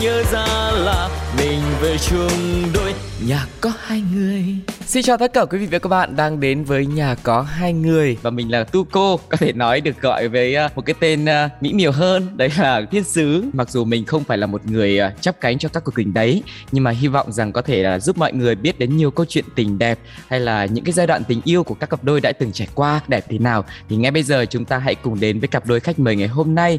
nhớ ra là mình về chung đôi. Nhà có hai người. Xin chào tất cả quý vị và các bạn đang đến với nhà có hai người. Và mình là Tu Cô có thể nói được gọi với à, một cái tên à, mỹ miều hơn. Đấy là thiên sứ. Mặc dù mình không phải là một người à, chắp cánh cho các cuộc tình đấy nhưng mà hy vọng rằng có thể là giúp mọi người biết đến nhiều câu chuyện tình đẹp hay là những cái giai đoạn tình yêu của các cặp đôi đã từng trải qua đẹp thế nào. Thì ngay bây giờ chúng ta hãy cùng đến với cặp đôi khách mời ngày hôm nay.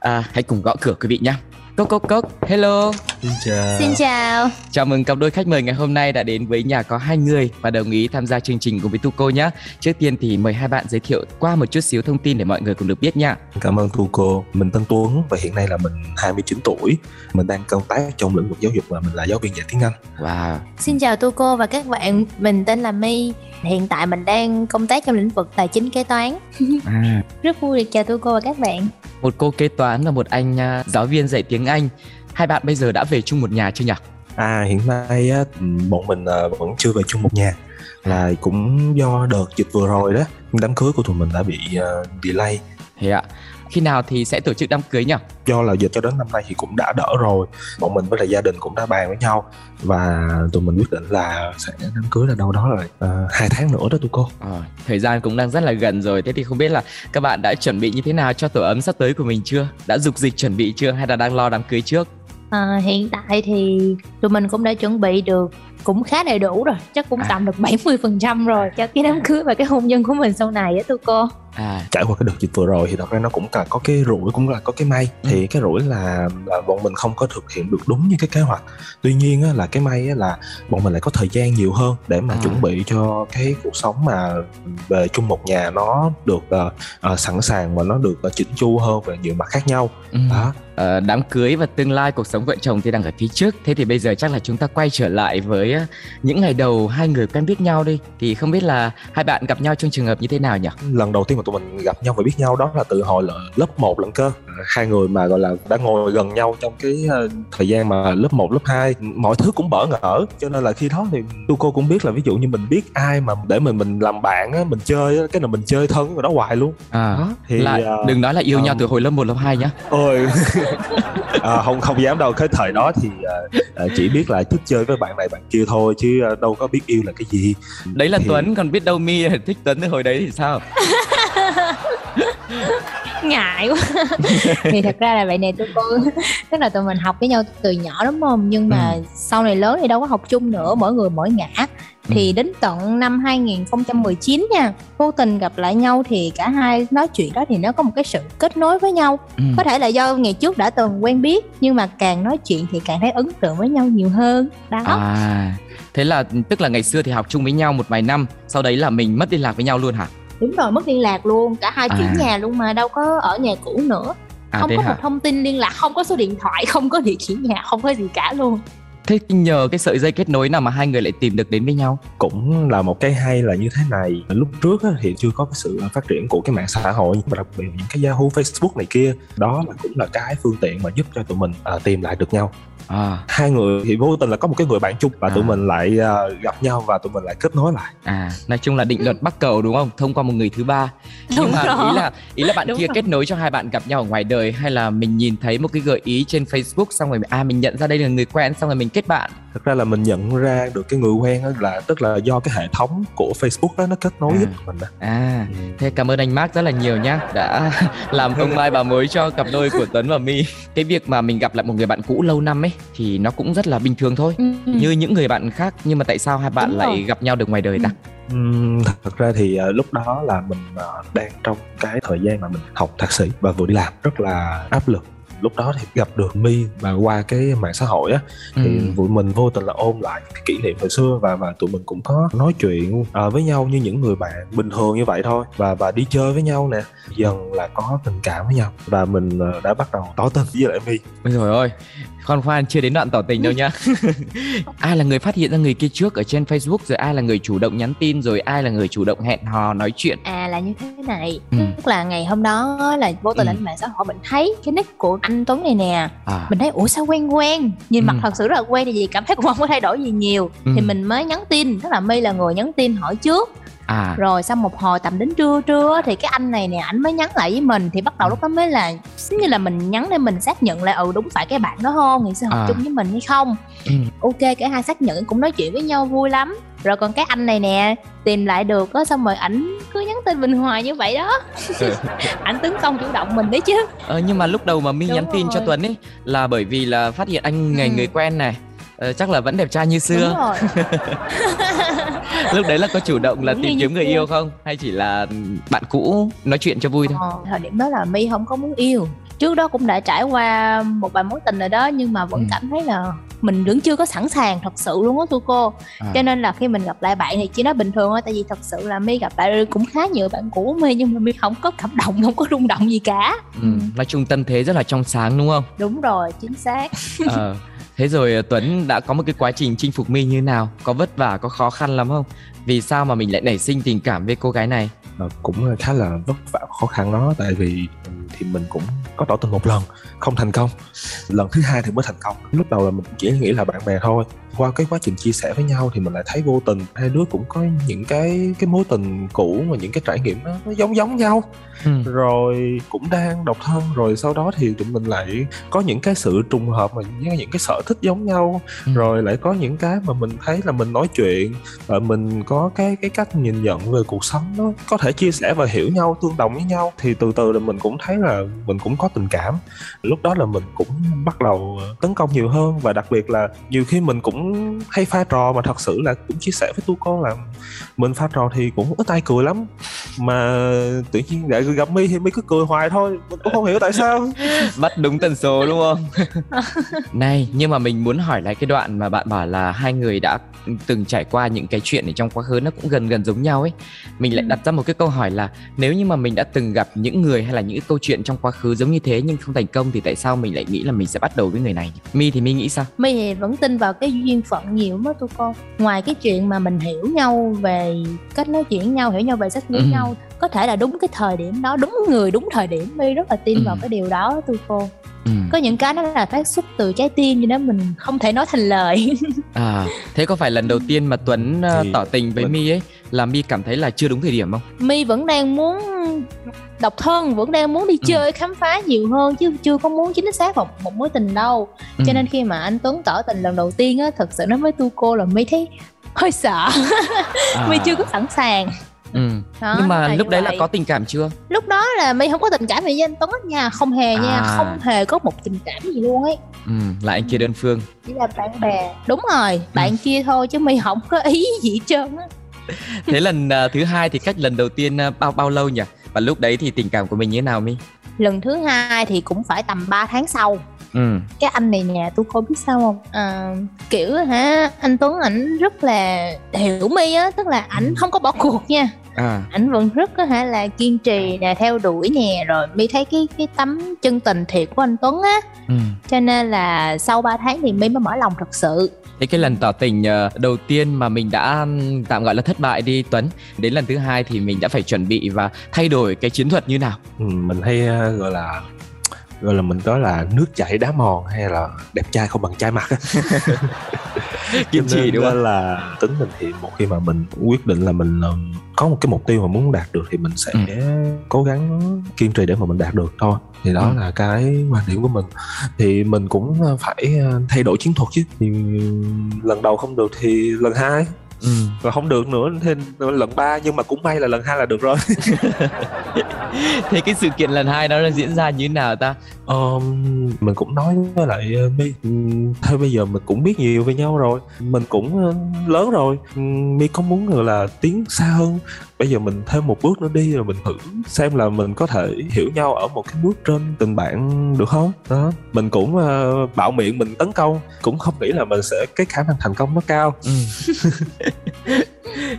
À, hãy cùng gõ cửa quý vị nhé Cốc cốc cốc, hello Xin chào. Xin chào. Chào mừng cặp đôi khách mời ngày hôm nay đã đến với nhà có hai người và đồng ý tham gia chương trình cùng với Tu Cô nhé. Trước tiên thì mời hai bạn giới thiệu qua một chút xíu thông tin để mọi người cùng được biết nha. Cảm ơn Tu cô. Mình tên Tuấn và hiện nay là mình 29 tuổi. Mình đang công tác trong lĩnh vực giáo dục và mình là giáo viên dạy tiếng Anh. Wow. Xin chào Tu cô và các bạn. Mình tên là My. Hiện tại mình đang công tác trong lĩnh vực tài chính kế toán. À, Rất vui được chào Tu cô và các bạn. một cô kế toán và một anh à, giáo viên dạy tiếng Anh. Hai bạn bây giờ đã về chung một nhà chưa nhỉ? À hiện nay á, bọn mình à, vẫn chưa về chung một nhà. Là cũng do đợt dịch vừa rồi đó, đám cưới của tụi mình đã bị à, delay. Thế ạ. Khi nào thì sẽ tổ chức đám cưới nhỉ? Do là dịch cho đến năm nay thì cũng đã đỡ rồi. Bọn mình với lại gia đình cũng đã bàn với nhau và tụi mình quyết định là sẽ đám cưới là đâu đó là à, hai tháng nữa đó tụi cô. Ờ, thời gian cũng đang rất là gần rồi. Thế thì không biết là các bạn đã chuẩn bị như thế nào cho tổ ấm sắp tới của mình chưa? Đã dục dịch chuẩn bị chưa hay là đang lo đám cưới trước? À, hiện tại thì tụi mình cũng đã chuẩn bị được cũng khá đầy đủ rồi chắc cũng À. tầm được 70% rồi cho cái đám cưới và cái hôn nhân của mình sau này á tu cô À, trải qua cái đợt dịch vừa rồi thì thật ra nó cũng là có cái rủi cũng là có cái may. Ừ. thì cái rủi là là bọn mình không có thực hiện được đúng như cái kế hoạch. Tuy nhiên á, là cái may á, là bọn mình lại có thời gian nhiều hơn để mà À. chuẩn bị cho cái cuộc sống mà về chung một nhà nó được ờ, ờ, sẵn sàng và nó được ờ, chỉnh chu hơn về nhiều mặt khác nhau. Ừ. đó. Ờ, đám cưới và tương lai cuộc sống vợ chồng thì đang ở phía trước. Thế thì bây giờ chắc là chúng ta quay trở lại với những ngày đầu hai người quen biết nhau đi. Thì không biết là hai bạn gặp nhau trong trường hợp như thế nào nhỉ? Lần đầu tiên mà tụi mình gặp nhau và biết nhau đó là từ hồi là lớp 1 lận cơ. Hai người mà gọi là đã ngồi gần nhau trong cái ờ, thời gian mà lớp 1, lớp 2 mọi thứ cũng bỡ ngỡ. Cho nên là khi đó thì tu cô cũng biết là ví dụ như mình biết ai mà để mình mình làm bạn á mình chơi á cái nào mình chơi thân người đó hoài luôn. À đó thì là ờ, đừng nói là yêu nhau um, từ hồi lớp 1, lớp 2 nhá. Ôi. À, không không dám đâu. Cái thời đó thì ờ, chỉ biết là thích chơi với bạn này bạn kia thôi chứ đâu có biết yêu là cái gì. Đấy là thì- Tuấn còn biết đâu Mi là thích Tuấn từ hồi đấy thì sao ngại quá. Thì thật ra là vậy nè tụi cô tức là tụi mình học với nhau từ nhỏ đúng không? Nhưng mà Ừ. sau này lớn thì đâu có học chung nữa mỗi người mỗi ngã. Thì đến tận năm 2019 nha vô tình gặp lại nhau thì cả hai nói chuyện đó thì nó có một cái sự kết nối với nhau. Ừ. có thể là do ngày trước đã từng quen biết nhưng mà càng nói chuyện thì càng thấy ấn tượng với nhau nhiều hơn. Đó. À thế là tức là ngày xưa thì học chung với nhau một vài năm sau đấy là mình mất liên lạc với nhau luôn hả đúng rồi mất liên lạc luôn cả hai chuyển À. nhà luôn mà đâu có ở nhà cũ nữa. À không có hả? một thông tin liên lạc không có số điện thoại không có địa chỉ nhà không có gì cả luôn thế nhờ cái sợi dây kết nối nào mà hai người lại tìm được đến với nhau cũng là một cái hay là như thế này lúc trước á, thì chưa có cái sự phát triển của cái mạng xã hội nhưng mà đặc biệt những cái Yahoo Facebook này kia đó là cũng là cái phương tiện mà giúp cho tụi mình à, tìm lại được nhau à hai người thì vô tình là có một cái người bạn chung và À. tụi mình lại à, gặp nhau và tụi mình lại kết nối lại À, nói chung là định luật bắc cầu đúng không? Thông qua một người thứ ba. Nhưng Đúng mà rồi. ý là ý là bạn Đúng kia rồi. kết nối cho hai bạn gặp nhau ở ngoài đời hay là mình nhìn thấy một cái gợi ý trên Facebook xong rồi à mình nhận ra đây là người quen xong rồi mình kết bạn. thật ra là mình nhận ra được cái người quen là tức là do cái hệ thống của Facebook đó nó kết nối À. giúp mình á. À, Ừ. thế cảm ơn anh Mark rất là nhiều nhá đã làm ông mai bà mối cho cặp đôi của Tuấn và My. Cái việc mà mình gặp lại một người bạn cũ lâu năm ấy thì nó cũng rất là bình thường thôi. Ừ. Như những người bạn khác nhưng mà tại sao hai bạn Đúng lại rồi. gặp nhau được ngoài đời ta? Ừm, thật ra thì à, lúc đó là mình à, đang trong cái thời gian mà mình học thạc sĩ và vừa đi làm rất là áp lực lúc đó thì gặp được My và qua cái mạng xã hội á thì Ừ. tụi mình vô tình là ôm lại cái kỷ niệm hồi xưa và và tụi mình cũng có nói chuyện à, với nhau như những người bạn bình thường như vậy thôi và và đi chơi với nhau nè dần là có tình cảm với nhau và mình à, đã bắt đầu tỏ tình với lại My Ôi rồi ôi, khoan khoan chưa đến đoạn tỏ tình đâu nhá. ai là người phát hiện ra người kia trước ở trên Facebook rồi ai là người chủ động nhắn tin rồi ai là người chủ động hẹn hò nói chuyện. à là như thế này Ừ. tức là ngày hôm đó là vô tình Ừ. lên mạng xã hội mình thấy cái nick của anh Tuấn này nè à mình thấy ủa sao quen quen nhìn mặt Ừ. thật sự rất là quen thì gì cảm thấy cũng không có thay đổi gì nhiều Ừ. thì mình mới nhắn tin tức là My là người nhắn tin hỏi trước à rồi sau một hồi tầm đến trưa trưa thì cái anh này nè ảnh mới nhắn lại với mình thì bắt đầu Ừ. lúc đó mới là giống như là mình nhắn để mình xác nhận là ừ đúng phải cái bạn đó không ngày xưa học À. chung với mình hay không ừ. ok cả hai xác nhận cũng nói chuyện với nhau vui lắm rồi còn cái anh này nè tìm lại được á xong rồi ảnh cứ nhắn tin mình hoài như vậy đó ảnh tấn công chủ động mình đấy chứ Ờ, nhưng mà lúc đầu mà Đúng nhắn tin cho. Tuấn ấy là bởi vì là phát hiện anh ngày Ừ. người quen này Ờ, chắc là vẫn đẹp trai như xưa lúc đấy là có chủ động là Đúng tìm kiếm người xưa. yêu không hay chỉ là bạn cũ nói chuyện cho vui thôi Ờ, thời điểm đó là My không có muốn yêu trước đó cũng đã trải qua một vài mối tình rồi đó nhưng mà vẫn Ừ. cảm thấy là mình vẫn chưa có sẵn sàng thật sự luôn á thưa cô À. cho nên là khi mình gặp lại bạn thì chỉ nói bình thường thôi tại vì thật sự là My gặp lại cũng khá nhiều bạn cũ của My nhưng mà My không có cảm động không có rung động gì cả ừ. nói chung tâm thế rất là trong sáng đúng không đúng rồi chính xác ờ. thế rồi ờ, Tuấn đã có một cái quá trình chinh phục My như nào có vất vả có khó khăn lắm không vì sao mà mình lại nảy sinh tình cảm với cô gái này Ờ, cũng khá là vất vả khó khăn đó, tại vì thì mình cũng có tỏ tình một lần, không thành công. Lần thứ hai thì mới thành công. Lúc đầu là mình chỉ nghĩ là bạn bè thôi qua cái quá trình chia sẻ với nhau thì mình lại thấy vô tình hai đứa cũng có những cái cái mối tình cũ và những cái trải nghiệm nó, nó giống giống nhau ừ. rồi cũng đang độc thân rồi sau đó thì tụi mình lại có những cái sự trùng hợp mà những những cái sở thích giống nhau Ừ. rồi lại có những cái mà mình thấy là mình nói chuyện và mình có cái cái cách nhìn nhận về cuộc sống nó có thể chia sẻ và hiểu nhau tương đồng với nhau thì từ từ là mình cũng thấy là mình cũng có tình cảm lúc đó là mình cũng bắt đầu tấn công nhiều hơn và đặc biệt là nhiều khi mình cũng hay pha trò mà thật sự là cũng chia sẻ với tu con là mình pha trò thì cũng ít ai cười lắm. Mà tự nhiên lại gặp mi thì mi cứ cười hoài thôi mình cũng không hiểu tại sao. Bắt đúng tần số đúng không? Này nhưng mà mình muốn hỏi lại cái đoạn mà bạn bảo là hai người đã từng trải qua những cái chuyện ở trong quá khứ nó cũng gần gần giống nhau ấy. Mình lại Ừ. đặt ra một cái câu hỏi là nếu như mà mình đã từng gặp những người hay là những cái câu chuyện trong quá khứ giống như thế nhưng không thành công thì tại sao mình lại nghĩ là mình sẽ bắt đầu với người này mi thì mi nghĩ sao? Thì vẫn tin vào cái duyên phận nhiều đó tụi con Ngoài cái chuyện mà mình hiểu nhau về cách nói chuyện nhau, hiểu nhau về sách với Ừ. nhau Có thể là đúng cái thời điểm đó, đúng người, đúng thời điểm My rất là tin Ừ. vào cái điều đó tụi cô ừ. Có những cái nó là phát xuất từ trái tim cho nên mình không thể nói thành lời à thế có phải lần đầu tiên mà tuấn Thì tỏ tình với mi ấy là mi cảm thấy là chưa đúng thời điểm không My vẫn đang muốn độc thân, vẫn đang muốn đi Ừ. chơi, khám phá nhiều hơn Chứ chưa có muốn chính xác vào một mối tình đâu Ừ. Cho nên khi mà anh Tuấn tỏ tình lần đầu tiên á, thật sự nói với tu cô là My thấy hơi sợ à. Chưa có sẵn sàng ừ. Đó, nhưng mà là lúc đấy là vậy. có tình cảm chưa lúc đó là my không có tình cảm gì với anh tuấn nha không hề nha À. không hề có một tình cảm gì luôn ấy ừ. là anh kia đơn phương chỉ là bạn bè đúng rồi bạn kia thôi chứ my không có ý gì hết trơn á thế lần ờ, thứ hai thì cách lần đầu tiên ờ, bao bao lâu nhỉ và lúc đấy thì tình cảm của mình như thế nào mi? Lần thứ hai thì cũng phải tầm 3 tháng sau. Ừ. Cái anh này nè tôi cô biết sao không? À, kiểu hả anh tuấn ảnh rất là hiểu my á tức là ảnh không có bỏ cuộc nha. À. Ảnh vẫn rất có hả là kiên trì nè theo đuổi nè rồi my thấy cái cái tấm chân tình thiệt của anh tuấn á. Ừ. cho nên là sau 3 tháng thì my mới mở lòng thật sự thế cái lần tỏ tình ờ, đầu tiên mà mình đã tạm gọi là thất bại đi tuấn. Đến lần thứ hai thì mình đã phải chuẩn bị và thay đổi cái chiến thuật như nào? Ừ, mình hay ờ, gọi là gọi là mình nói là nước chảy đá mòn hay là đẹp trai không bằng trai mặt kiên trì đúng không? là tính mình thì một khi mà mình quyết định là mình ừm, có một cái mục tiêu mà muốn đạt được thì mình sẽ Ừ. cố gắng kiên trì để mà mình đạt được thôi thì đó Ừ. là cái quan điểm của mình. Thì mình cũng ờ, phải ờ, thay đổi chiến thuật chứ. Thì lần đầu không được thì lần hai. Ừ. và không được nữa thì lần ba nhưng mà cũng may là lần hai là được rồi. Thế cái sự kiện lần hai đó nó diễn ra như thế nào ta Ờm, mình cũng nói với lại uh, mi ừm, thôi bây giờ mình cũng biết nhiều về nhau rồi. Mình cũng ờ, lớn rồi. Ừm, mi có muốn là tiến xa hơn? Bây giờ mình thêm một bước nữa đi rồi mình thử xem là mình có thể hiểu nhau ở một cái bước trên tình bạn được không? Đó mình cũng ờ, bạo miệng mình tấn công cũng không nghĩ là mình sẽ cái khả năng thành công nó cao. Ừ.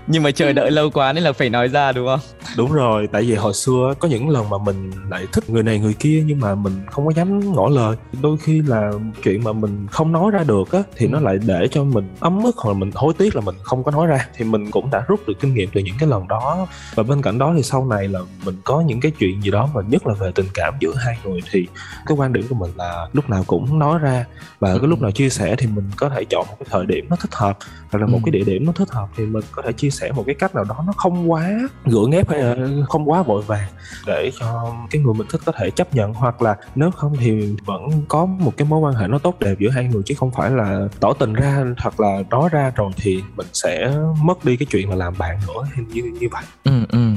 nhưng mà chờ đợi lâu quá nên là phải nói ra đúng không? Đúng rồi tại vì hồi xưa có những lần mà mình lại thích người này người kia nhưng mà mình không có dám ngỏ lời. Đôi khi là chuyện mà mình không nói ra được á thì nó lại để cho mình ấm ức hoặc là mình hối tiếc là mình không có nói ra. Thì mình cũng đã rút được kinh nghiệm từ những cái lần đó. Và bên cạnh đó thì sau này là mình có những cái chuyện gì đó mà nhất là về tình cảm giữa hai người thì cái quan điểm của mình là lúc nào cũng nói ra. Và cái lúc nào chia sẻ thì mình có thể chọn một cái thời điểm nó thích hợp hoặc là một cái địa điểm nó thích hợp thì mình có thể chia sẻ một cái cách nào đó nó không quá gượng ép hay là không quá vội vàng để cho cái người mình thích có thể chấp nhận, hoặc là nếu không thì vẫn có một cái mối quan hệ nó tốt đẹp giữa hai người, chứ không phải là tỏ tình ra hoặc là nói ra rồi thì mình sẽ mất đi cái chuyện là làm bạn nữa như như vậy. Ừ ừ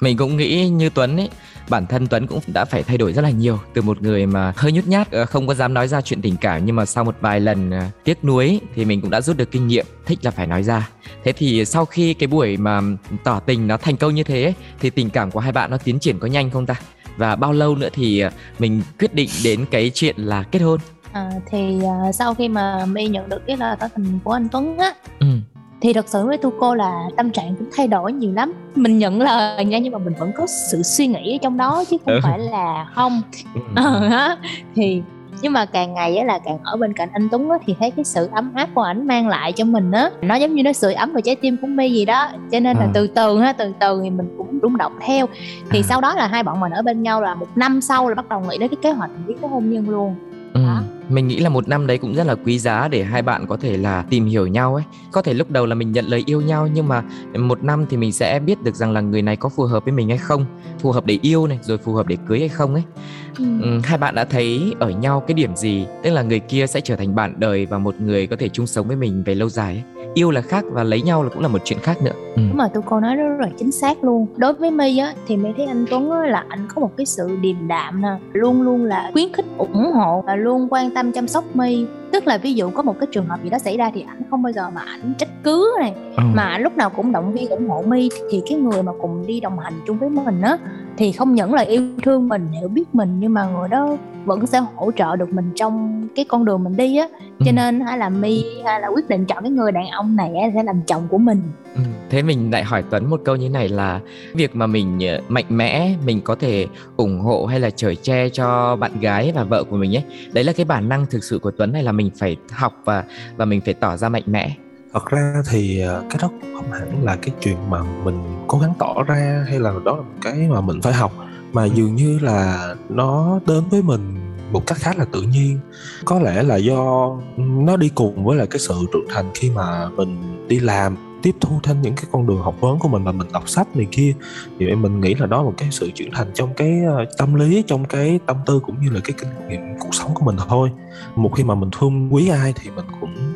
mình cũng nghĩ như Tuấn ấy bản thân Tuấn cũng đã phải thay đổi rất là nhiều từ một người mà hơi nhút nhát ờ, không có dám nói ra chuyện tình cảm nhưng mà sau một vài lần ờ, tiếc nuối thì mình cũng đã rút được kinh nghiệm thích là phải nói ra. Thế thì sau khi cái buổi mà tỏ tình nó thành công như thế thì tình cảm của hai bạn nó tiến triển có nhanh không ta? Và bao lâu nữa thì ờ, mình quyết định đến cái chuyện là kết hôn? À, thì uh, sau khi mà my nhận được cái lời tỏ tình của anh Tuấn á thì thật sự với tu cô là tâm trạng cũng thay đổi nhiều lắm mình nhận lời nha nhưng mà mình vẫn có sự suy nghĩ ở trong đó chứ không ừ. phải là không ừ. ờ, thì nhưng mà càng ngày á là càng ở bên cạnh anh Tuấn á thì thấy cái sự ấm áp của ảnh mang lại cho mình á nó giống như nó sưởi ấm vào trái tim của mi gì đó cho nên là à. từ từ ha từ từ thì mình cũng rung động theo thì à. sau đó là hai bọn mình ở bên nhau là một năm sau là bắt đầu nghĩ đến cái kế hoạch viết cái hôn nhân luôn. Mình nghĩ là một năm đấy cũng rất là quý giá để hai bạn có thể là tìm hiểu nhau ấy. Có thể lúc đầu là mình nhận lời yêu nhau nhưng mà một năm thì mình sẽ biết được rằng là người này có phù hợp với mình hay không, phù hợp để yêu này rồi phù hợp để cưới hay không ấy. Ừ. Ừ, hai bạn đã thấy ở nhau cái điểm gì, tức là người kia sẽ trở thành bạn đời và một người có thể chung sống với mình về lâu dài ấy yêu là khác và lấy nhau là cũng là một chuyện khác nữa ừ. đúng rồi tôi cô nói rất, rất là chính xác luôn đối với my á thì my thấy anh tuấn á, là anh có một cái sự điềm đạm nè luôn luôn là khuyến khích ủng hộ và luôn quan tâm chăm sóc my tức là ví dụ có một cái trường hợp gì đó xảy ra thì ảnh không bao giờ mà ảnh trách cứ này ừ. mà lúc nào cũng động viên ủng hộ my thì cái người mà cùng đi đồng hành chung với mình á thì không những là yêu thương mình hiểu biết mình nhưng mà người đó vẫn sẽ hỗ trợ được mình trong cái con đường mình đi á cho ừ. nên hay là mi hay là quyết định chọn cái người đàn ông này sẽ làm chồng của mình ừ. thế mình lại hỏi tuấn một câu như này là việc mà mình ờ, mạnh mẽ mình có thể ủng hộ hay là chở che cho bạn gái và vợ của mình ấy đấy là cái bản năng thực sự của tuấn hay là mình phải học và và mình phải tỏ ra mạnh mẽ thật ra thì ờ, cái đó không hẳn là cái chuyện mà mình cố gắng tỏ ra hay là đó là một cái mà mình phải học mà dường như là nó đến với mình một cách khá là tự nhiên. Có lẽ là do nó đi cùng với lại cái sự trưởng thành khi mà mình đi làm tiếp thu thêm những cái con đường học vấn của mình và mình đọc sách này kia thì mình nghĩ là đó là một cái sự trưởng thành trong cái ờ, tâm lý trong cái tâm tư cũng như là cái kinh nghiệm cuộc sống của mình thôi một khi mà mình thương quý ai thì mình cũng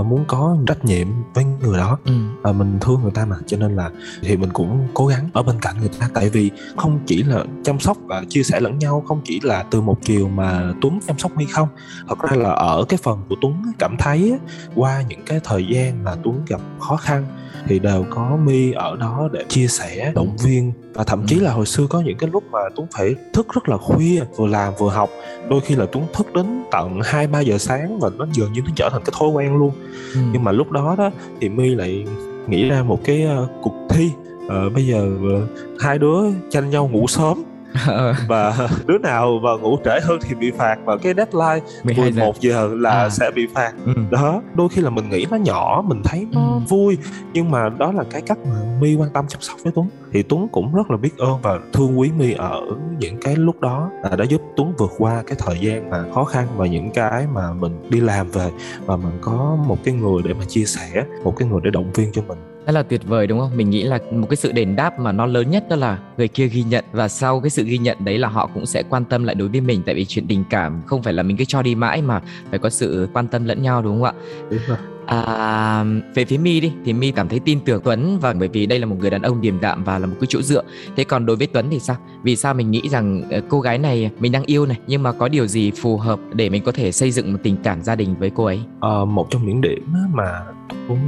uh, muốn có trách nhiệm với người đó. Ừ. uh, mình thương người ta mà cho nên là thì mình cũng cố gắng ở bên cạnh người ta. Tại vì không chỉ là chăm sóc và chia sẻ lẫn nhau không chỉ là từ một chiều mà tuấn chăm sóc mi không. Thật ra là ở cái phần của tuấn cảm thấy qua những cái thời gian mà tuấn gặp khó khăn thì đều có mi ở đó để chia sẻ động viên. Và thậm chí ừ. là hồi xưa có những cái lúc mà tuấn phải thức rất là khuya vừa làm vừa học. Đôi khi là tuấn thức đến tận hai ba giờ sáng và nó dường như nó trở thành cái thói quen luôn ừ. nhưng mà lúc đó đó thì mi lại nghĩ ra một cái uh, cuộc thi uh, bây giờ uh, hai đứa tranh nhau ngủ sớm. và đứa nào mà ngủ trễ hơn thì bị phạt và cái deadline 11 giờ, giờ là à. sẽ bị phạt ừ. đó đôi khi là mình nghĩ nó nhỏ mình thấy nó ừ. vui nhưng mà đó là cái cách mà mi quan tâm chăm sóc với tuấn thì tuấn cũng rất là biết ơn và thương quý mi ở những cái lúc đó là đã giúp tuấn vượt qua cái thời gian mà khó khăn và những cái mà mình đi làm về và mình có một cái người để mà chia sẻ một cái người để động viên cho mình rất là tuyệt vời, đúng không? Mình nghĩ là một cái sự đền đáp mà nó lớn nhất đó là người kia ghi nhận và sau cái sự ghi nhận đấy là họ cũng sẽ quan tâm lại đối với mình tại vì chuyện tình cảm không phải là mình cứ cho đi mãi mà phải có sự quan tâm lẫn nhau, đúng không ạ? Đúng rồi. À, về phía My đi thì My cảm thấy tin tưởng Tuấn và bởi vì đây là một người đàn ông điềm đạm và là một cái chỗ dựa. Thế còn đối với Tuấn thì sao? Vì sao mình nghĩ rằng ờ, cô gái này mình đang yêu này nhưng mà có điều gì phù hợp để mình có thể xây dựng một tình cảm gia đình với cô ấy? À, một trong những điểm mà Tuấn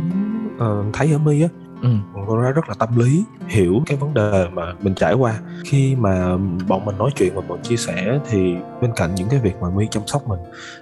uh, thấy ở My á ừ. gái rất là tâm lý hiểu cái vấn đề mà mình trải qua khi mà bọn mình nói chuyện và bọn chia sẻ thì bên cạnh những cái việc mà mi chăm sóc mình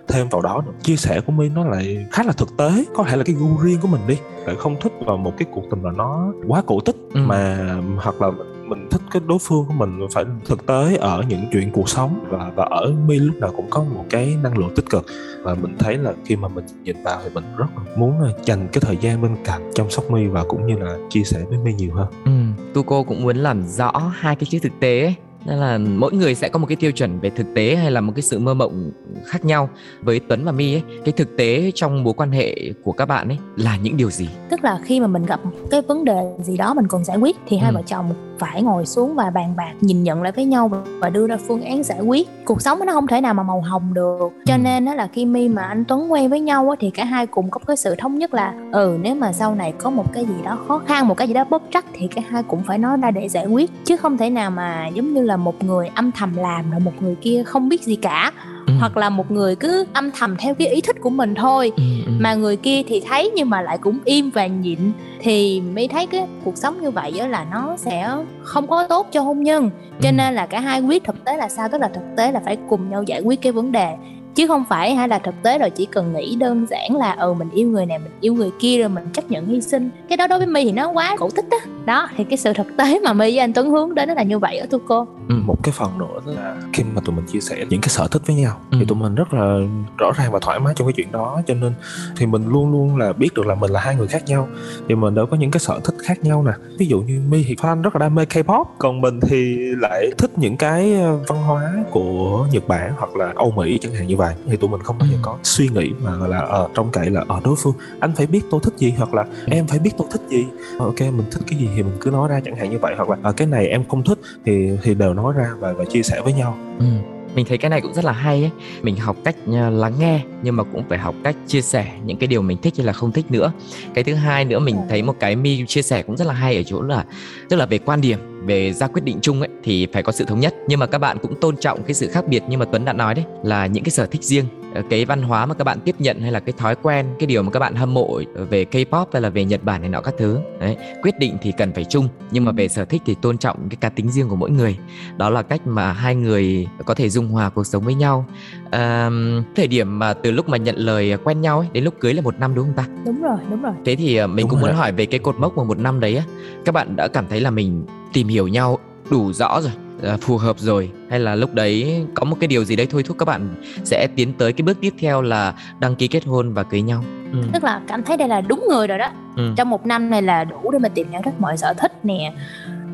thêm vào đó nữa, chia sẻ của mi nó lại khá là thực tế có thể là cái gu riêng của mình đi lại không thích vào một cái cuộc tình mà nó quá cổ tích ừ. mà hoặc là mình thích cái đối phương của mình phải thực tế ở những chuyện cuộc sống. Và và ở mi lúc nào cũng có một cái năng lượng tích cực. Và mình thấy là khi mà mình nhìn vào thì mình rất là muốn dành cái thời gian bên cạnh chăm sóc mi và cũng như là chia sẻ với mi nhiều hơn. Ừ, tu cô cũng muốn làm rõ hai cái chữ thực tế ấy nên là mỗi người sẽ có một cái tiêu chuẩn về thực tế hay là một cái sự mơ mộng khác nhau. Với Tuấn và My ấy cái thực tế trong mối quan hệ của các bạn ấy là những điều gì? Tức là khi mà mình gặp cái vấn đề gì đó mình cần giải quyết thì hai ừ. vợ chồng phải ngồi xuống và bàn bạc nhìn nhận lại với nhau và đưa ra phương án giải quyết. Cuộc sống nó không thể nào mà màu hồng được. Cho ừ. nên đó là khi My mà anh Tuấn quen với nhau thì cả hai cùng có cái sự thống nhất là ừ nếu mà sau này có một cái gì đó khó khăn một cái gì đó bốc trắc thì cả hai cũng phải nói ra để giải quyết. Chứ không thể nào mà giống như là một người âm thầm làm rồi một người kia không biết gì cả. Ừ. hoặc là một người cứ âm thầm theo cái ý thích của mình thôi. Ừ, ừ. mà người kia thì thấy nhưng mà lại cũng im và nhịn thì mới thấy cái cuộc sống như vậy đó là nó sẽ không có tốt cho hôn nhân. Cho ừ. nên là cả hai quyết thực tế là sao? Tức là thực tế là phải cùng nhau giải quyết cái vấn đề. Chứ không phải hay là thực tế rồi chỉ cần nghĩ đơn giản là ừ mình yêu người này mình yêu người kia rồi mình chấp nhận hy sinh. Cái đó đối với my thì nó quá cổ tích đó đó thì cái sự thực tế mà my với anh tuấn hướng đến đó là như vậy ở tu cô ừ. một cái phần nữa là khi mà tụi mình chia sẻ những cái sở thích với nhau ừ. thì tụi mình rất là rõ ràng và thoải mái trong cái chuyện đó. Cho nên thì mình luôn luôn là biết được là mình là hai người khác nhau thì mình đều có những cái sở thích khác nhau nè. Ví dụ như my thì fan rất là đam mê K-pop còn mình thì lại thích những cái ờ, văn hóa của Nhật Bản hoặc là Âu Mỹ chẳng hạn như vậy. Thì tụi mình không bao giờ ừ. có suy nghĩ mà gọi là ở ờ, trong cậy là ở ờ, đối phương anh phải biết tôi thích gì? hoặc là em phải biết tôi thích gì? Ok mình thích cái gì thì mình cứ nói ra chẳng hạn như vậy. Hoặc là ở cái này em không thích thì thì đều nói ra và và chia sẻ với nhau. Ừ mình thấy cái này cũng rất là hay ấy. Mình học cách ờ, lắng nghe nhưng mà cũng phải học cách chia sẻ những cái điều mình thích hay là không thích nữa. Cái thứ hai nữa, mình thấy một cái mi chia sẻ cũng rất là hay ở chỗ là, tức là về quan điểm, về ra quyết định chung ấy thì phải có sự thống nhất. Nhưng mà các bạn cũng tôn trọng cái sự khác biệt như mà Tuấn đã nói đấy, là những cái sở thích riêng cái văn hóa mà các bạn tiếp nhận hay là cái thói quen cái điều mà các bạn hâm mộ về K-pop hay là về Nhật Bản này nọ các thứ đấy quyết định thì cần phải chung. Nhưng mà về sở thích thì tôn trọng cái cá tính riêng của mỗi người. Đó là cách mà hai người có thể dung hòa cuộc sống với nhau. À, thời điểm mà từ lúc mà nhận lời quen nhau ấy đến lúc cưới là một năm đúng không ta? Đúng rồi đúng rồi. Thế thì ờ, mình đúng cũng rồi. muốn hỏi về cái cột mốc mà một năm đấy á. Các bạn đã cảm thấy là mình tìm hiểu nhau đủ rõ rồi à, phù hợp rồi hay là lúc đấy có một cái điều gì đấy thôi thúc các bạn sẽ tiến tới cái bước tiếp theo là đăng ký kết hôn và cưới nhau ừ. tức là cảm thấy đây là đúng người rồi đó ừ. trong một năm này là đủ để mà tìm hiểu hết mọi sở thích nè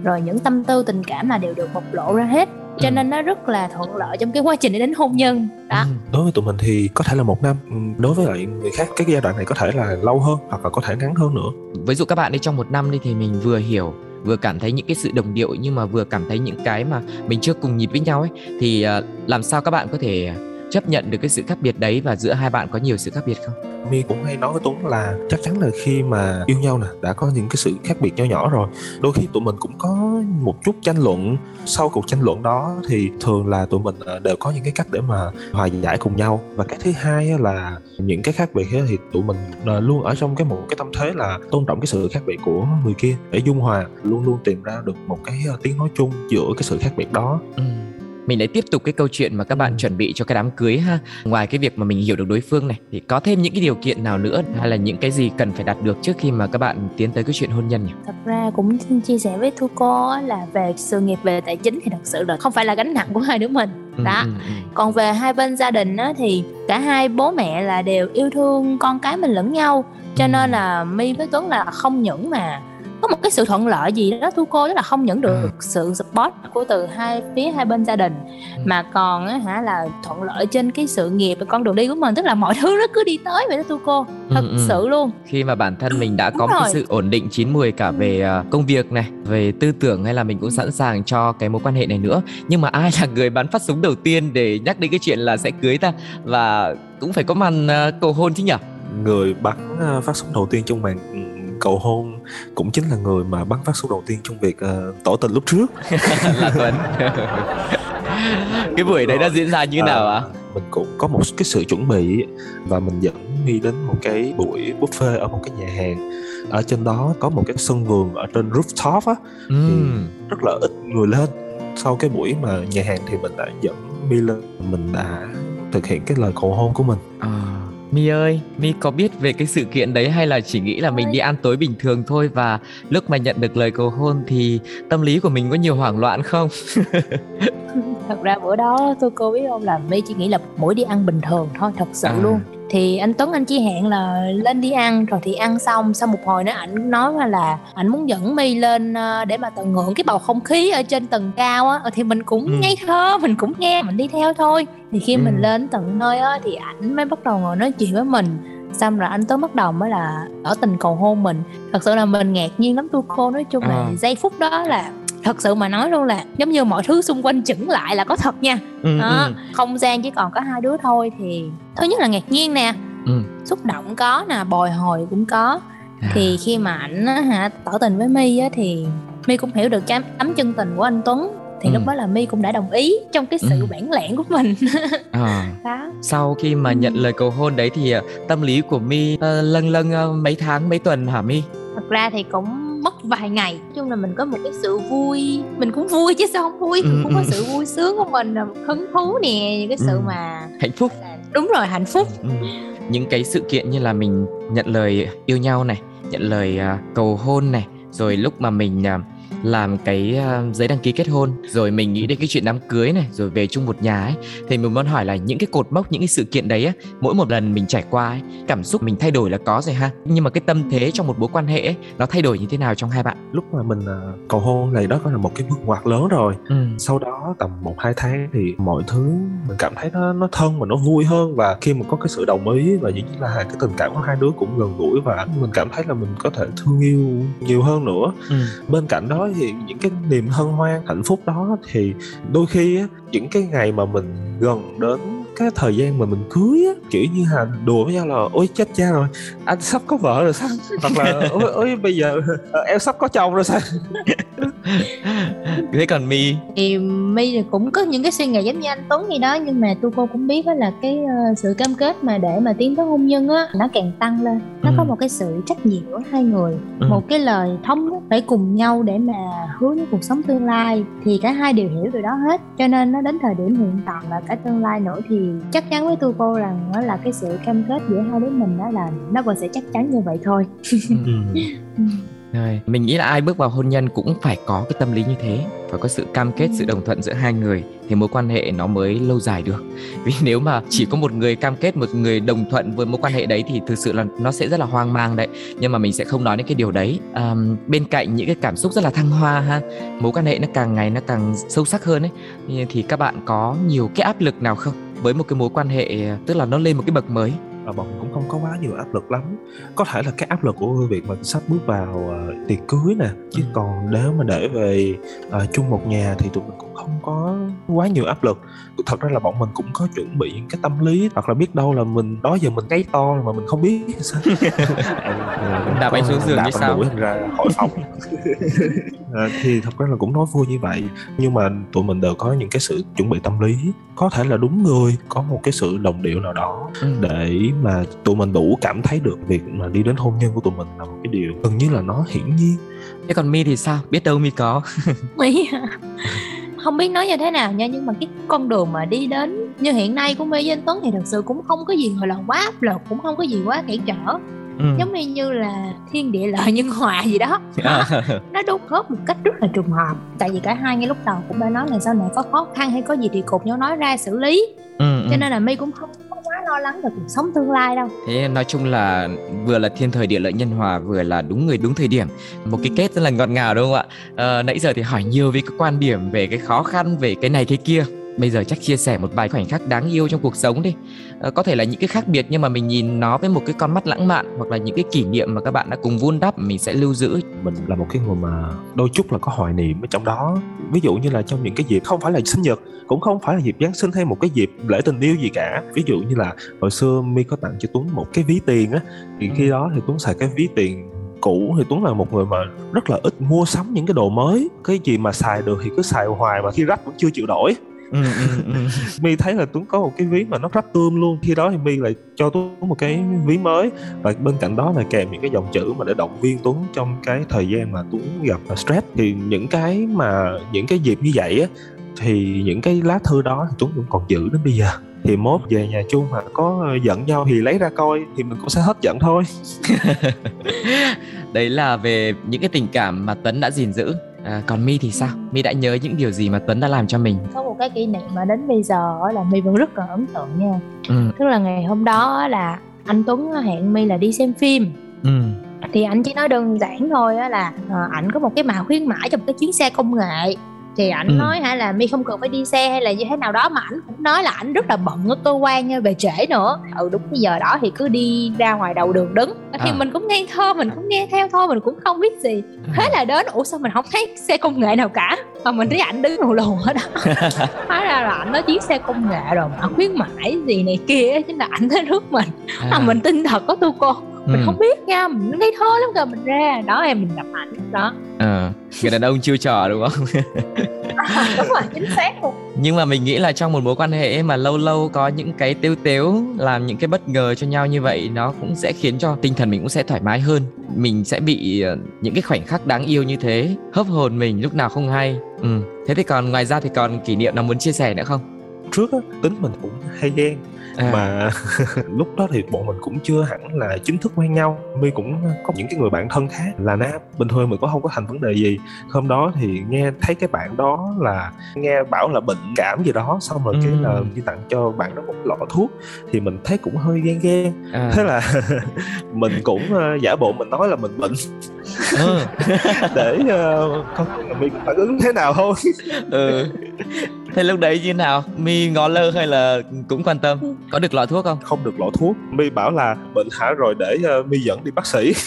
rồi những tâm tư tình cảm là đều được bộc lộ ra hết cho ừ. nên nó rất là thuận lợi trong cái quá trình đến hôn nhân đó ừ. đối với tụi mình thì có thể là một năm ừ, đối với lại người khác cái giai đoạn này có thể là lâu hơn hoặc là có thể ngắn hơn nữa ví dụ các bạn đi trong một năm đi thì mình vừa hiểu vừa cảm thấy những cái sự đồng điệu nhưng mà vừa cảm thấy những cái mà mình chưa cùng nhịp với nhau ấy. Thì ờ, làm sao các bạn có thể chấp nhận được cái sự khác biệt đấy và giữa hai bạn có nhiều sự khác biệt không? Mi cũng hay nói với Tuấn là chắc chắn là khi mà yêu nhau nè đã có những cái sự khác biệt nhỏ nhỏ rồi. Đôi khi tụi mình cũng có một chút tranh luận. Sau cuộc tranh luận đó thì thường là tụi mình à, đều có những cái cách để mà hòa giải cùng nhau. Và cái thứ hai là những cái khác biệt thì tụi mình à, luôn ở trong cái một cái tâm thế là tôn trọng cái sự khác biệt của người kia để dung hòa luôn luôn tìm ra được một cái à, tiếng nói chung giữa cái sự khác biệt đó. Ừ mình lại tiếp tục cái câu chuyện mà các bạn chuẩn bị cho cái đám cưới ha. Ngoài cái việc mà mình hiểu được đối phương này thì có thêm những cái điều kiện nào nữa hay là những cái gì cần phải đạt được trước khi mà các bạn tiến tới cái chuyện hôn nhân nhỉ? Thật ra cũng chia sẻ với thu cô là về sự nghiệp về tài chính thì thật sự là không phải là gánh nặng của hai đứa mình. Ừ, đó. ừ, ừ, còn về hai bên gia đình á, thì cả hai bố mẹ là đều yêu thương con cái mình lẫn nhau. Cho ừ. nên là my với tuấn là không những mà có một cái sự thuận lợi gì đó thu cô đó là không những được ừ. sự support của từ hai phía hai bên gia đình. Ừ. mà còn á hả là thuận lợi trên cái sự nghiệp và con đường đi của mình. Tức là mọi thứ nó cứ đi tới vậy đó thu cô. Ừ, thật ừ, sự luôn. Khi mà bản thân mình đã có một cái sự ổn định chín mùi cả về à, công việc này về tư tưởng hay là mình cũng sẵn sàng cho cái mối quan hệ này nữa. Nhưng mà ai là người bắn phát súng đầu tiên để nhắc đến cái chuyện là sẽ cưới ta? Và cũng phải có màn uh, cầu hôn chứ nhỉ? Người bắn uh, phát súng đầu tiên trong màn cầu hôn cũng chính là người mà bắn phát súng đầu tiên trong việc uh, tỏ tình lúc trước. Là tuấn. Cái buổi đấy đã diễn ra như thế nào ạ? à? mình cũng có một cái sự chuẩn bị và mình dẫn My đến một cái buổi buffet ở một cái nhà hàng. Ở trên đó có một cái sân vườn ở trên rooftop á ừ. rất là ít người lên. Sau cái buổi mà nhà hàng thì mình đã dẫn My lên mình đã thực hiện cái lời cầu hôn của mình. À My ơi, My có biết về cái sự kiện đấy hay là chỉ nghĩ là mình đi ăn tối bình thường thôi và lúc mà nhận được lời cầu hôn thì tâm lý của mình có nhiều hoảng loạn không? thật ra bữa đó tôi cô biết không là My chỉ nghĩ là mỗi đi ăn bình thường thôi, thật sự à. luôn thì anh Tuấn anh chỉ hẹn là lên đi ăn rồi thì ăn xong sau một hồi nữa ảnh nói là ảnh muốn dẫn My lên ờ, để mà tận hưởng cái bầu không khí ở trên tầng cao á thì mình cũng ừ. ngây thơ mình cũng nghe mình đi theo thôi thì khi ừ. mình lên tận nơi á thì ảnh mới bắt đầu ngồi nói chuyện với mình xong rồi anh Tuấn bắt đầu mới là tỏ tình cầu hôn mình thật sự là mình ngạc nhiên lắm tu cô nói chung là à. giây phút đó là thật sự mà nói luôn là giống như mọi thứ xung quanh chững lại là có thật nha ừ, đó, ừ. không gian chỉ còn có hai đứa thôi thì thứ nhất là ngạc nhiên nè ừ. xúc động có nè bồi hồi cũng có à. thì khi mà ảnh hả tỏ tình với my á thì my cũng hiểu được cái ấm chân tình của anh tuấn thì ừ. lúc đó là my cũng đã đồng ý trong cái sự ừ. bản lẻn của mình à. đó. sau khi mà nhận lời cầu hôn đấy thì ờ, tâm lý của my uh, lân lân uh, mấy tháng mấy tuần hả my thật ra thì cũng mất vài ngày nói chung là mình có một cái sự vui mình cũng vui chứ sao không vui ừ, cũng có ừ. sự vui sướng của mình hứng thú nè những cái sự ừ. mà hạnh phúc đúng rồi hạnh phúc ừ. những cái sự kiện như là mình nhận lời yêu nhau này nhận lời uh, cầu hôn này rồi lúc mà mình uh, làm cái uh, giấy đăng ký kết hôn rồi mình nghĩ đến cái chuyện đám cưới này rồi về chung một nhà ấy thì mình muốn hỏi là những cái cột mốc những cái sự kiện đấy á mỗi một lần mình trải qua ấy cảm xúc mình thay đổi là có rồi ha nhưng mà cái tâm thế trong một mối quan hệ ấy nó thay đổi như thế nào trong hai bạn lúc mà mình uh, cầu hôn này đó có là một cái bước ngoặt lớn rồi ừ. sau đó tầm một hai tháng thì mọi thứ mình cảm thấy nó nó thân và nó vui hơn và khi mà có cái sự đồng ý và những là cái tình cảm của hai đứa cũng gần gũi và mình cảm thấy là mình có thể thương yêu nhiều hơn nữa ừ. bên cạnh đó thì những cái niềm hân hoan hạnh phúc đó thì đôi khi á những cái ngày mà mình gần đến cái thời gian mà mình cưới á kiểu như là đùa với nhau là ôi chết cha rồi anh sắp có vợ rồi sao? Hoặc là ôi, ôi bây giờ ờ, em sắp có chồng rồi sao? Thế còn mi thì mi thì cũng có những cái suy nghĩ giống như anh tuấn gì đó nhưng mà tôi cô cũng biết đó là cái uh, sự cam kết mà để mà tiến tới hôn nhân á nó càng tăng lên nó ừ. có một cái sự trách nhiệm của hai người ừ. một cái lời thống nhất phải cùng nhau để mà hướng đến cuộc sống tương lai thì cả hai đều hiểu điều đó hết cho nên nó đến thời điểm hiện tại và cả tương lai nữa thì chắc chắn với tôi cô rằng đó là cái sự cam kết giữa hai đứa mình đó là nó vẫn sẽ chắc chắn như vậy thôi ừ. ừ. Rồi, mình nghĩ là ai bước vào hôn nhân cũng phải có cái tâm lý như thế phải có sự cam kết sự đồng thuận giữa hai người thì mối quan hệ nó mới lâu dài được. Vì nếu mà chỉ có một người cam kết một người đồng thuận với mối quan hệ đấy thì thực sự là nó sẽ rất là hoang mang đấy. Nhưng mà mình sẽ không nói đến cái điều đấy. À, bên cạnh những cái cảm xúc rất là thăng hoa ha mối quan hệ nó càng ngày nó càng sâu sắc hơn ấy thì các bạn có nhiều cái áp lực nào không? Với một cái mối quan hệ tức là nó lên một cái bậc mới. Và cũng không có quá nhiều áp lực lắm có thể là cái áp lực của việc mà sắp bước vào uh, tiệc cưới nè chứ ừ. còn nếu mà để về uh, chung một nhà thì tụi mình cũng không có quá nhiều áp lực. Thật ra là bọn mình cũng có chuẩn bị những cái tâm lý hoặc là biết đâu là mình đó giờ mình gáy to mà mình không biết sao? Đạp anh xuống giường như sao? thành ra khỏi phòng. À, thì thật ra là cũng nói vui như vậy nhưng mà tụi mình đều có những cái sự chuẩn bị tâm lý. Có thể là đúng người có một cái sự đồng điệu nào đó ừ. để mà tụi mình đủ cảm thấy được việc mà đi đến hôn nhân của tụi mình là một cái điều gần như là nó hiển nhiên. Thế còn mi thì sao? Biết đâu mi có. À? Không biết nói như thế nào nha nhưng mà cái con đường mà đi đến như hiện nay của My với anh Tuấn thì thật sự cũng không có gì gọi là quá áp lực cũng không có gì quá cản trở. Ừ. giống như như là thiên địa lợi nhân hòa gì đó. Nó đúng khớp một cách rất là trùng hợp. Tại vì cả hai ngay lúc đầu cũng đã nói là sau này có khó khăn hay có gì thì cột nhau nói ra xử lý. Ừ, cho ừ. nên là My cũng không lo lắng về cuộc sống tương lai đâu. Thế nói chung là vừa là thiên thời địa lợi nhân hòa vừa là đúng người đúng thời điểm. Một cái kết rất là ngọt ngào đúng không ạ? À, nãy giờ thì hỏi nhiều về cái quan điểm về cái khó khăn về cái này cái kia bây giờ chắc chia sẻ một vài khoảnh khắc đáng yêu trong cuộc sống đi. À, có thể là những cái khác biệt nhưng mà mình nhìn nó với một cái con mắt lãng mạn hoặc là những cái kỷ niệm mà các bạn đã cùng vun đắp mình sẽ lưu giữ. Mình là một cái người mà đôi chút là có hoài niệm ở trong đó. Ví dụ như là trong những cái dịp không phải là sinh nhật cũng không phải là dịp giáng sinh hay một cái dịp lễ tình yêu gì cả. Ví dụ như là hồi xưa mi có tặng cho tuấn một cái ví tiền á thì khi ừ. đó thì tuấn xài cái ví tiền cũ thì Tuấn là một người mà rất là ít mua sắm những cái đồ mới. Cái gì mà xài được thì cứ xài hoài mà khi rách vẫn chưa chịu đổi ừ, ừ, ừ. mi thấy là tuấn có một cái ví mà nó rắp tươm luôn. Khi đó thì mi lại cho tuấn một cái ví mới. Và bên cạnh đó là kèm những cái dòng chữ mà để động viên tuấn trong cái thời gian mà tuấn gặp stress. Thì những cái mà những cái dịp như vậy á thì những cái lá thư đó thì tuấn cũng còn giữ đến bây giờ. Thì mốt về nhà chung mà có giận nhau thì lấy ra coi thì mình cũng sẽ hết giận thôi. Đấy là về những cái tình cảm mà Tuấn đã gìn giữ à, còn Mi thì sao? Mi đã nhớ những điều gì mà Tuấn đã làm cho mình? Có một cái kỷ niệm mà đến bây giờ là Mi vẫn rất là ấn tượng nha. Ừ. tức là ngày hôm đó là anh Tuấn hẹn Mi là đi xem phim. Ừ. Thì anh chỉ nói đơn giản thôi á là uh, ảnh có một cái mã khuyến mãi trong cái chuyến xe công nghệ thì ảnh ừ. nói hả là mi không cần phải đi xe hay là như thế nào đó. Mà ảnh cũng nói là ảnh rất là bận ở cơ quan nha về trễ nữa. Ừ đúng cái giờ đó thì cứ đi ra ngoài đầu đường đứng. Thì à. mình cũng nghe thơ mình cũng nghe theo thôi mình cũng không biết gì. Thế là đến ủa sao mình không thấy xe công nghệ nào cả? Mà mình thấy ảnh đứng lù lù ở đó. Hóa ra là ảnh nói chiếc xe công nghệ rồi mà khuyến mãi gì này kia chính là ảnh tới rước mình. À. à mình tin thật có tu cô mình ừ. không biết nha mình ngây thơ lắm cơ mình ra đó em mình gặp ảnh đó. Ờ người đàn ông chưa trò đúng không? À, đúng rồi chính xác luôn. Nhưng mà mình nghĩ là trong một mối quan hệ mà lâu lâu có những cái tiêu tếu làm những cái bất ngờ cho nhau như vậy nó cũng sẽ khiến cho tinh thần mình cũng sẽ thoải mái hơn. Mình sẽ bị ờ, những cái khoảnh khắc đáng yêu như thế hấp hồn mình lúc nào không hay. Ừ thế thì còn ngoài ra thì còn kỷ niệm nào muốn chia sẻ nữa không? Trước á tính mình cũng hay ghen à. mà lúc đó thì bọn mình cũng chưa hẳn là chính thức quen nhau mi cũng có những cái người bạn thân khác là nam bình thường mình cũng không có thành vấn đề gì hôm đó thì nghe thấy cái bạn đó là nghe bảo là bệnh cảm gì đó xong rồi ừ. cái là đi tặng cho bạn đó một lọ thuốc thì mình thấy cũng hơi ghen ghen à. thế là mình cũng uh, giả bộ mình nói là mình bệnh ừ. để uh, là mi phản ứng thế nào thôi ừ thế lúc đấy như nào? Mi ngó lơ hay là cũng quan tâm? Có được lọ thuốc không? Không được lọ thuốc. Mi bảo là bệnh hả rồi để uh, mi dẫn đi bác sĩ.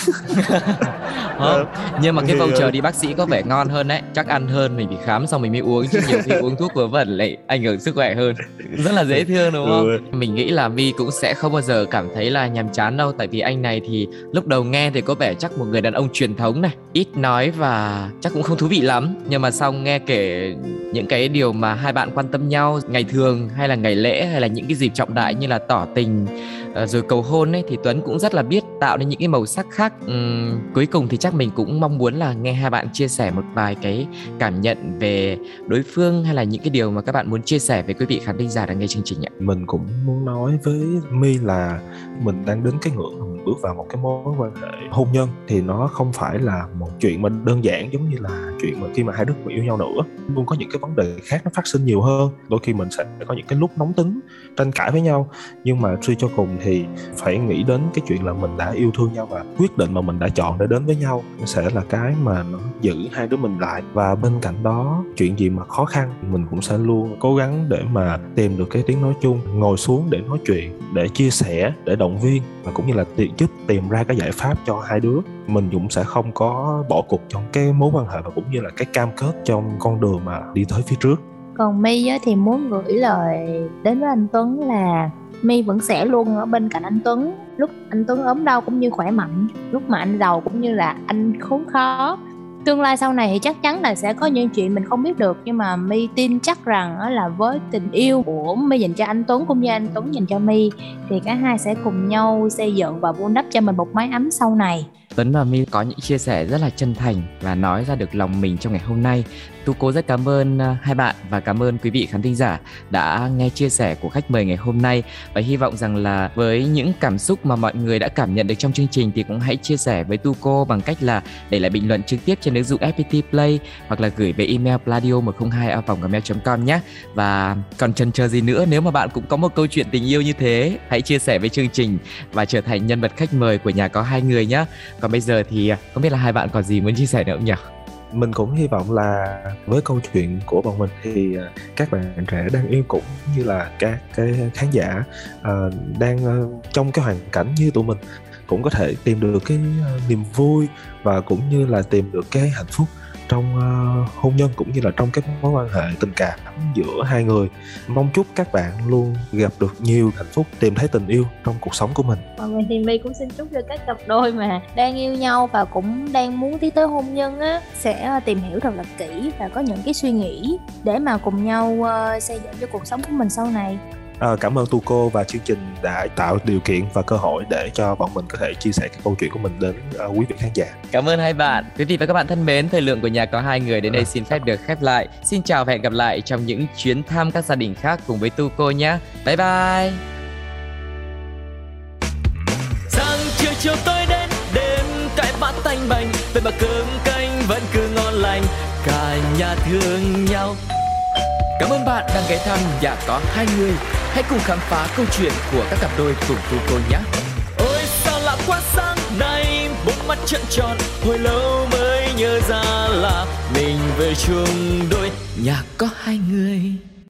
Không, nhưng mà cái voucher uh... đi bác sĩ có vẻ ngon hơn đấy. Chắc ăn hơn mình bị khám xong mình mới uống chứ nhiều khi uống thuốc vớ vẩn lại ảnh hưởng sức khỏe hơn. Rất là dễ thương đúng không? Ừ. mình nghĩ là mi cũng sẽ không bao giờ cảm thấy là nhàm chán đâu. Tại vì anh này thì lúc đầu nghe thì có vẻ chắc một người đàn ông truyền thống này. Ít nói và chắc cũng không thú vị lắm. Nhưng mà xong nghe kể những cái điều mà hai bạn quan tâm nhau, ngày thường hay là ngày lễ hay là những cái dịp trọng đại như là tỏ tình Ờ, rồi cầu hôn ấy thì Tuấn cũng rất là biết tạo nên những cái màu sắc khác. Uhm, cuối cùng thì chắc mình cũng mong muốn là nghe hai bạn chia sẻ một vài cái cảm nhận về đối phương hay là những cái điều mà các bạn muốn chia sẻ với quý vị khán thính giả đang nghe chương trình ạ. Mình cũng muốn nói với My là mình đang đến cái ngưỡng mình bước vào một cái mối quan hệ hôn nhân thì nó không phải là một chuyện mình đơn giản giống như là chuyện mà khi mà hai đứa yêu nhau nữa. Luôn có những cái vấn đề khác nó phát sinh nhiều hơn. Đôi khi mình sẽ có những cái lúc nóng tính tranh cãi với nhau nhưng mà suy cho cùng thì phải nghĩ đến cái chuyện là mình đã yêu thương nhau và quyết định mà mình đã chọn để đến với nhau sẽ là cái mà nó giữ hai đứa mình lại. Và bên cạnh đó, chuyện gì mà khó khăn, mình cũng sẽ luôn cố gắng để mà tìm được cái tiếng nói chung, ngồi xuống để nói chuyện, để chia sẻ, để động viên và cũng như là tìm giúp tìm ra cái giải pháp cho hai đứa. Mình cũng sẽ không có bỏ cuộc trong cái mối quan hệ và cũng như là cái cam kết trong con đường mà đi tới phía trước. Còn My thì muốn gửi lời đến với anh Tuấn là My vẫn sẽ luôn ở bên cạnh anh Tuấn. Lúc anh Tuấn ốm đau cũng như khỏe mạnh, lúc mà anh giàu cũng như là anh khốn khó. Tương lai sau này thì chắc chắn là sẽ có những chuyện mình không biết được, nhưng mà My tin chắc rằng là với tình yêu của My dành cho anh Tuấn cũng như anh Tuấn dành cho My, thì cả hai sẽ cùng nhau xây dựng và vun đắp cho mình một mái ấm sau này. Tuấn và My có những chia sẻ rất là chân thành và nói ra được lòng mình trong ngày hôm nay. Tu cố rất cảm ơn à, hai bạn và cảm ơn quý vị khán thính giả đã nghe chia sẻ của khách mời ngày hôm nay và hy vọng rằng là với những cảm xúc mà mọi người đã cảm nhận được trong chương trình thì cũng hãy chia sẻ với Tu cô bằng cách là để lại bình luận trực tiếp trên ứng dụng FPT Play hoặc là gửi về email pladio 102 gmail.com nhé. Và còn chần chờ gì nữa nếu mà bạn cũng có một câu chuyện tình yêu như thế, hãy chia sẻ với chương trình và trở thành nhân vật khách mời của nhà có hai người nhé còn bây giờ thì à, không biết là hai bạn còn gì muốn chia sẻ nữa không nhỉ? Mình cũng hy vọng là với câu chuyện của bọn mình thì à, các bạn trẻ đang yêu cũng như là các cái khán giả uh, đang uh, trong cái hoàn cảnh như tụi mình cũng có thể tìm được cái niềm vui và cũng như là tìm được cái hạnh phúc trong uh, hôn nhân cũng như là trong các mối quan hệ tình cảm giữa hai người. Mong chúc các bạn luôn gặp được nhiều hạnh phúc tìm thấy tình yêu trong cuộc sống của mình. Mọi người thì my cũng xin chúc cho các cặp đôi mà đang yêu nhau và cũng đang muốn tiến tới hôn nhân á sẽ ờ, tìm hiểu thật là kỹ và có những cái suy nghĩ để mà cùng nhau uh, xây dựng cho cuộc sống của mình sau này. À, cảm ơn Tuco và chương trình đã tạo điều kiện và cơ hội để cho bọn mình có thể chia sẻ cái câu chuyện của mình đến uh, quý vị khán giả. Cảm ơn hai bạn. Quý vị và các bạn thân mến, thời lượng của nhà có hai người đến đây xin phép được khép lại. Xin chào và hẹn gặp lại trong những chuyến thăm các gia đình khác cùng với Tuco nhé. Bye bye. Sáng chiều chiều tôi đến đêm cái bát tanh bành, vậy mà cơm canh vẫn cứ ngon lành, cả nhà thương nhau. Cảm ơn bạn đang ghé thăm nhà có hai người Hãy cùng khám phá câu chuyện của các cặp đôi cùng tu cô nhé. Ôi, sao lạ quá, sáng nay bốn mắt trợn tròn, hồi lâu mới nhớ ra là mình về chung đôi nhà có hai người